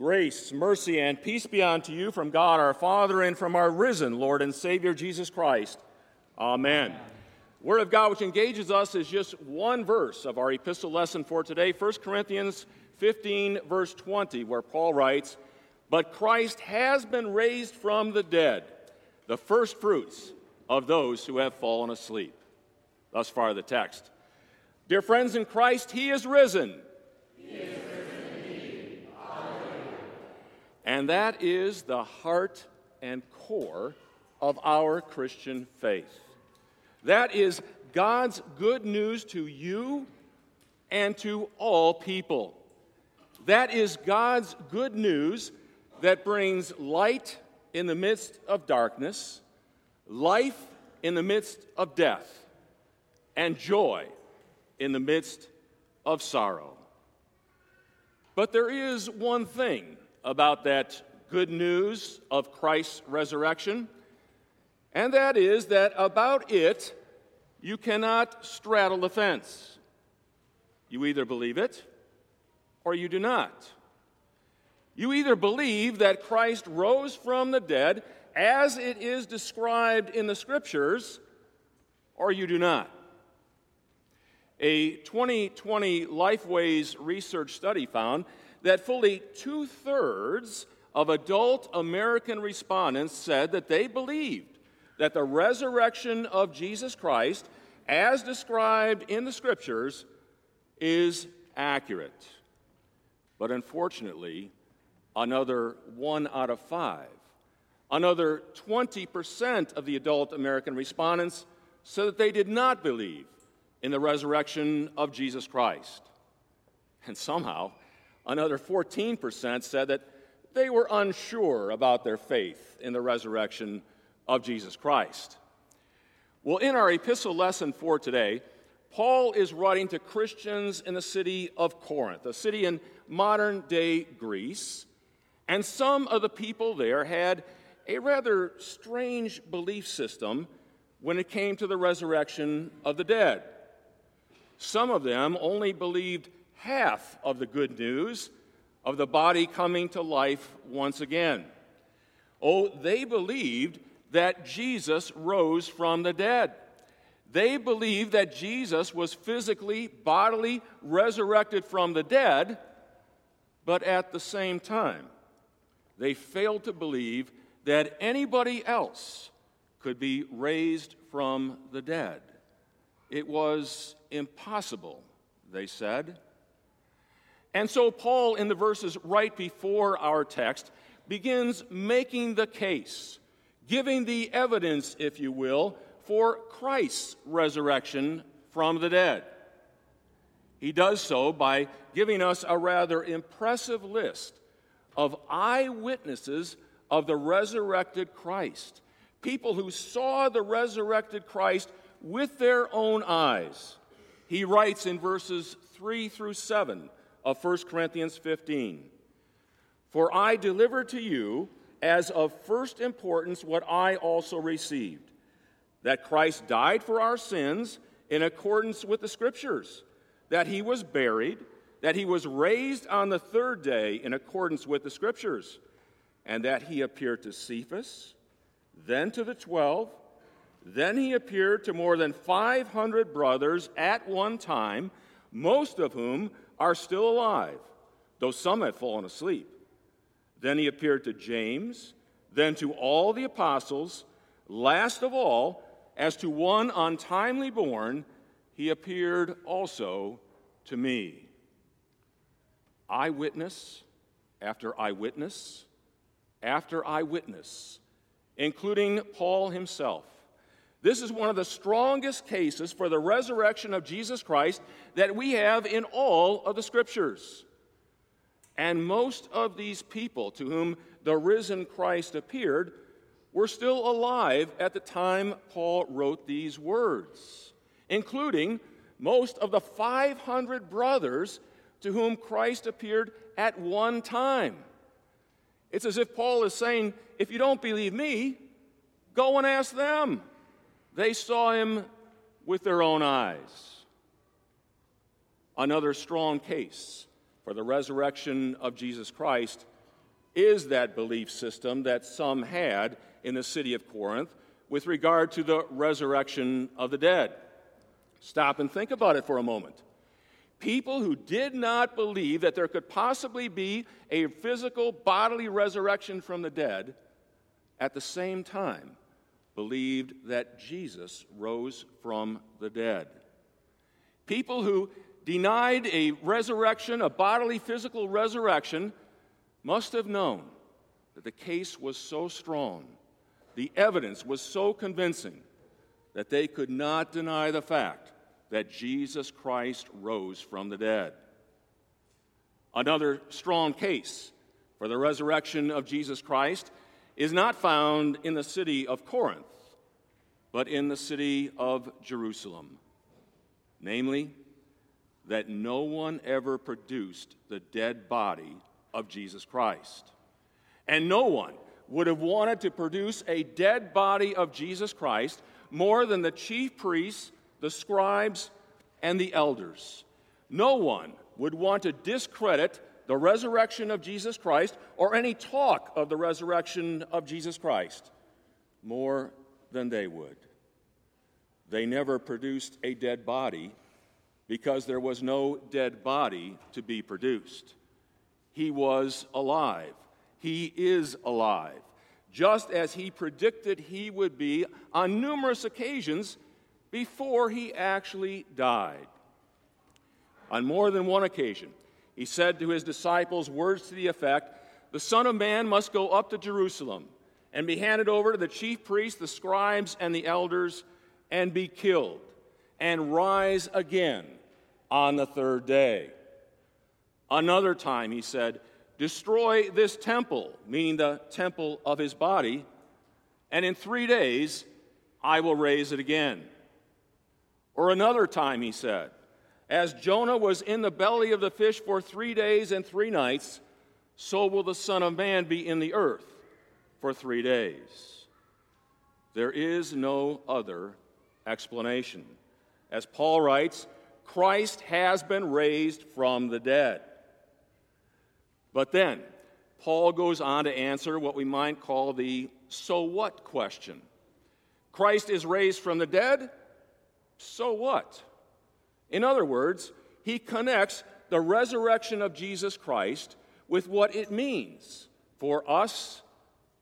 Grace, mercy, and peace be unto you from God our Father and from our risen Lord and Savior Jesus Christ. Amen. Word of God which engages us is just one verse of our epistle lesson for today, 1 Corinthians 15, verse 20, where Paul writes, But Christ has been raised from the dead, the first fruits of those who have fallen asleep. Thus far, the text. Dear friends in Christ, He is risen. He is and that is the heart and core of our Christian faith. That is God's good news to you and to all people. That is God's good news that brings light in the midst of darkness, life in the midst of death, and joy in the midst of sorrow. But there is one thing about that good news of Christ's resurrection, and that is that about it, you cannot straddle the fence. You either believe it or you do not. You either believe that Christ rose from the dead as it is described in the scriptures, or you do not. A 2020 Lifeways research study found that fully two thirds of adult American respondents said that they believed that the resurrection of Jesus Christ, as described in the scriptures, is accurate. But unfortunately, another one out of five, another 20% of the adult American respondents said that they did not believe in the resurrection of Jesus Christ. And somehow, Another 14% said that they were unsure about their faith in the resurrection of Jesus Christ. Well, in our epistle lesson for today, Paul is writing to Christians in the city of Corinth, a city in modern day Greece. And some of the people there had a rather strange belief system when it came to the resurrection of the dead. Some of them only believed half of the good news of the body coming to life once again. Oh, they believed that Jesus rose from the dead. They believed that Jesus was physically, bodily resurrected from the dead, but at the same time, they failed to believe that anybody else could be raised from the dead. It was impossible, they said. And so, Paul, in the verses right before our text, begins making the case, giving the evidence, if you will, for Christ's resurrection from the dead. He does so by giving us a rather impressive list of eyewitnesses of the resurrected Christ, people who saw the resurrected Christ with their own eyes. He writes in verses 3 through 7 of 1 Corinthians 15. For I delivered to you as of first importance what I also received that Christ died for our sins in accordance with the Scriptures, that he was buried, that he was raised on the third day in accordance with the Scriptures, and that he appeared to Cephas, then to the twelve. Then he appeared to more than 500 brothers at one time, most of whom are still alive, though some had fallen asleep. Then he appeared to James, then to all the apostles. Last of all, as to one untimely born, he appeared also to me. Eyewitness after eyewitness after eyewitness, including Paul himself this is one of the strongest cases for the resurrection of Jesus Christ that we have in all of the scriptures. And most of these people to whom the risen Christ appeared were still alive at the time Paul wrote these words, including most of the 500 brothers to whom Christ appeared at one time. It's as if Paul is saying, if you don't believe me, go and ask them. They saw him with their own eyes. Another strong case for the resurrection of Jesus Christ is that belief system that some had in the city of Corinth with regard to the resurrection of the dead. Stop and think about it for a moment. People who did not believe that there could possibly be a physical bodily resurrection from the dead at the same time believed that Jesus rose from the dead. People who denied a resurrection, a bodily physical resurrection, must have known that the case was so strong, the evidence was so convincing, that they could not deny the fact that Jesus Christ rose from the dead. Another strong case for the resurrection of Jesus Christ is not found in the city of Corinth, but in the city of Jerusalem. Namely, that no one ever produced the dead body of Jesus Christ. And no one would have wanted to produce a dead body of Jesus Christ more than the chief priests, the scribes, and the elders. No one would want to discredit the resurrection of Jesus Christ or any talk of the resurrection of Jesus Christ more than they would. They never produced a dead body because there was no dead body to be produced. He was alive. He is alive, just as he predicted he would be on numerous occasions before he actually died. On more than one occasion, he said to his disciples words to the effect The Son of Man must go up to Jerusalem and be handed over to the chief priests, the scribes, and the elders, and be killed, and rise again on the third day. Another time he said, Destroy this temple, meaning the temple of his body, and in three days I will raise it again. Or another time he said, As Jonah was in the belly of the fish for three days and three nights, so will the Son of Man be in the earth for three days. There is no other explanation. As Paul writes, Christ has been raised from the dead. But then, Paul goes on to answer what we might call the so what question. Christ is raised from the dead, so what? In other words, he connects the resurrection of Jesus Christ with what it means for us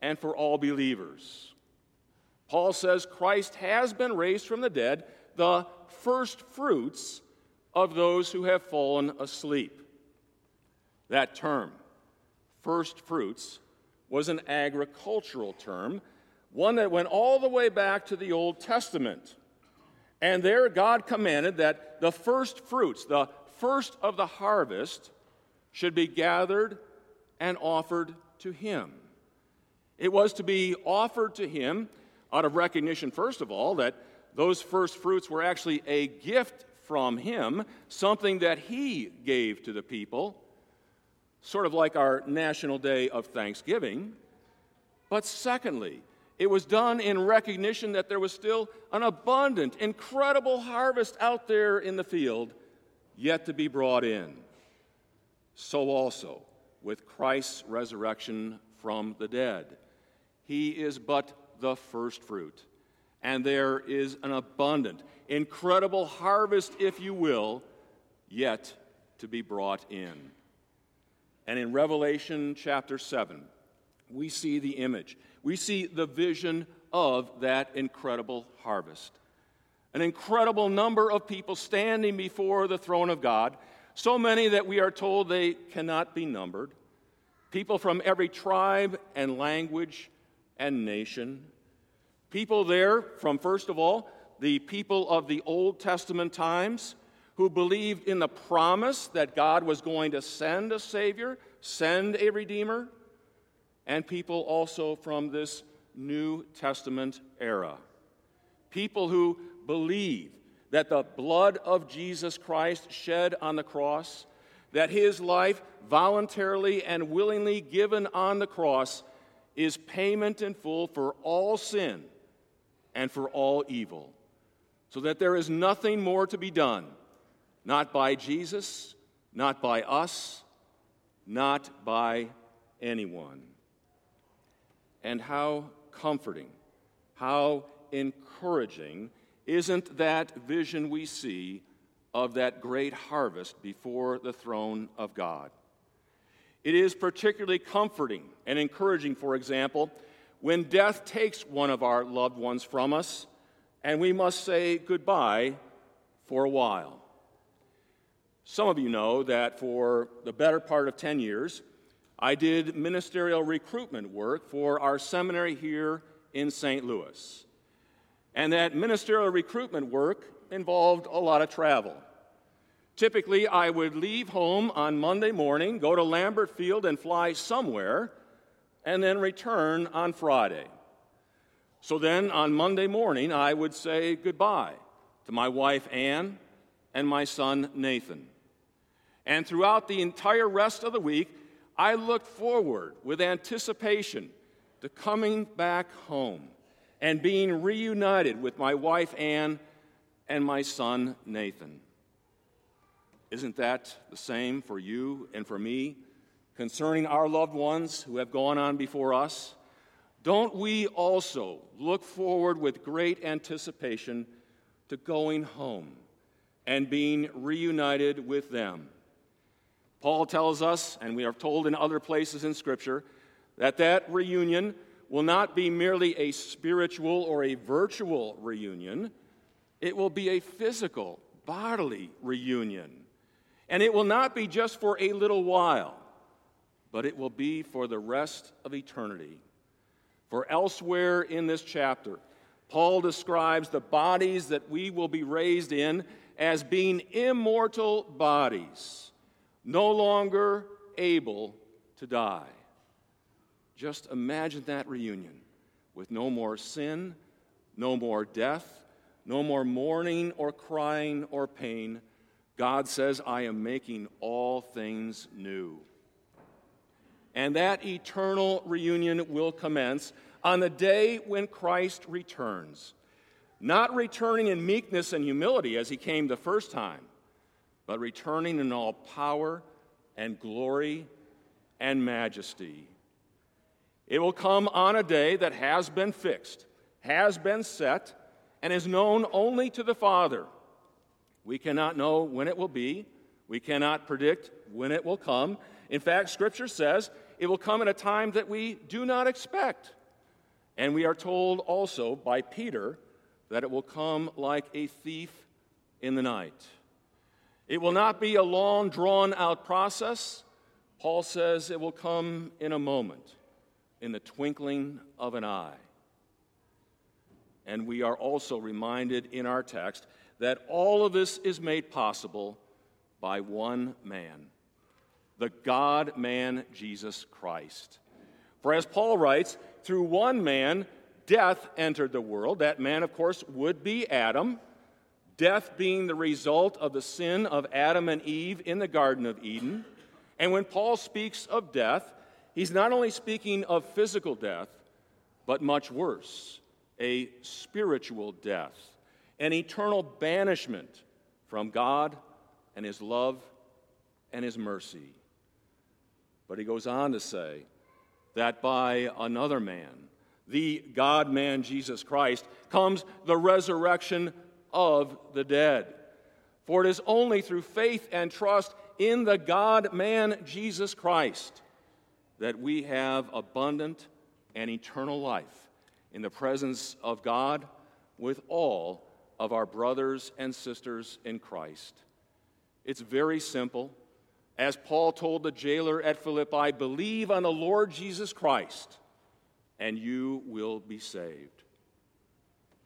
and for all believers. Paul says Christ has been raised from the dead, the first fruits of those who have fallen asleep. That term, first fruits, was an agricultural term, one that went all the way back to the Old Testament. And there, God commanded that the first fruits, the first of the harvest, should be gathered and offered to Him. It was to be offered to Him out of recognition, first of all, that those first fruits were actually a gift from him, something that he gave to the people, sort of like our National Day of Thanksgiving. But secondly, it was done in recognition that there was still an abundant, incredible harvest out there in the field yet to be brought in. So also with Christ's resurrection from the dead. He is but the first fruit, and there is an abundant, incredible harvest, if you will, yet to be brought in. And in Revelation chapter 7, we see the image, we see the vision of that incredible harvest. An incredible number of people standing before the throne of God, so many that we are told they cannot be numbered. People from every tribe and language and nation. People there from, first of all, the people of the Old Testament times who believed in the promise that God was going to send a Savior, send a Redeemer, and people also from this New Testament era. People who believe that the blood of Jesus Christ shed on the cross, that his life voluntarily and willingly given on the cross is payment in full for all sin and for all evil so that there is nothing more to be done, not by Jesus, not by us, not by anyone. And how comforting, how encouraging isn't that vision we see of that great harvest before the throne of God? It is particularly comforting and encouraging, for example, when death takes one of our loved ones from us and we must say goodbye for a while. Some of you know that for the better part of 10 years, I did ministerial recruitment work for our seminary here in St. Louis. And that ministerial recruitment work involved a lot of travel. Typically, I would leave home on Monday morning, go to Lambert Field, and fly somewhere, and then return on Friday. So then on Monday morning, I would say goodbye to my wife Anne and my son Nathan. And throughout the entire rest of the week, I looked forward with anticipation to coming back home and being reunited with my wife Anne and my son Nathan. Isn't that the same for you and for me concerning our loved ones who have gone on before us? Don't we also look forward with great anticipation to going home and being reunited with them? Paul tells us, and we are told in other places in Scripture, that that reunion will not be merely a spiritual or a virtual reunion, it will be a physical, bodily reunion. And it will not be just for a little while, but it will be for the rest of eternity. For elsewhere in this chapter, Paul describes the bodies that we will be raised in as being immortal bodies, no longer able to die. Just imagine that reunion with no more sin, no more death, no more mourning or crying or pain, God says, I am making all things new. And that eternal reunion will commence on the day when Christ returns. Not returning in meekness and humility as he came the first time, but returning in all power and glory and majesty. It will come on a day that has been fixed, has been set, and is known only to the Father. We cannot know when it will be. We cannot predict when it will come. In fact, Scripture says it will come at a time that we do not expect. And we are told also by Peter that it will come like a thief in the night. It will not be a long, drawn out process. Paul says it will come in a moment, in the twinkling of an eye. And we are also reminded in our text that all of this is made possible by one man, the God man, Jesus Christ. For as Paul writes, through one man, death entered the world. That man, of course, would be Adam. Death being the result of the sin of Adam and Eve in the Garden of Eden. And when Paul speaks of death, he's not only speaking of physical death, but much worse, a spiritual death an eternal banishment from God and His love and His mercy. But he goes on to say that by another man, the God man Jesus Christ, comes the resurrection of the dead. For it is only through faith and trust in the God man Jesus Christ that we have abundant and eternal life in the presence of God with all of our brothers and sisters in Christ. It's very simple. As Paul told the jailer at Philippi, believe on the Lord Jesus Christ, and you will be saved.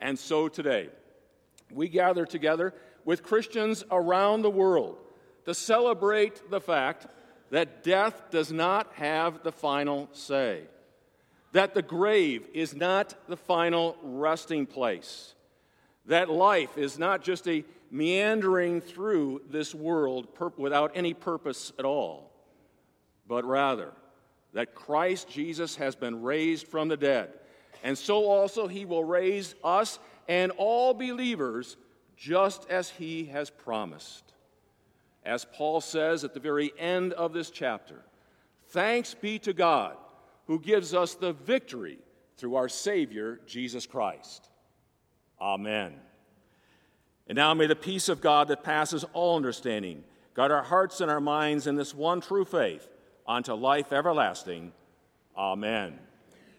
And so today, we gather together with Christians around the world to celebrate the fact that death does not have the final say, that the grave is not the final resting place that life is not just a meandering through this world without any purpose at all, but rather that Christ Jesus has been raised from the dead. And so also he will raise us and all believers just as he has promised. As Paul says at the very end of this chapter, Thanks be to God who gives us the victory through our Savior, Jesus Christ. Amen. And now may the peace of God that passes all understanding guard our hearts and our minds in this one true faith unto life everlasting. Amen.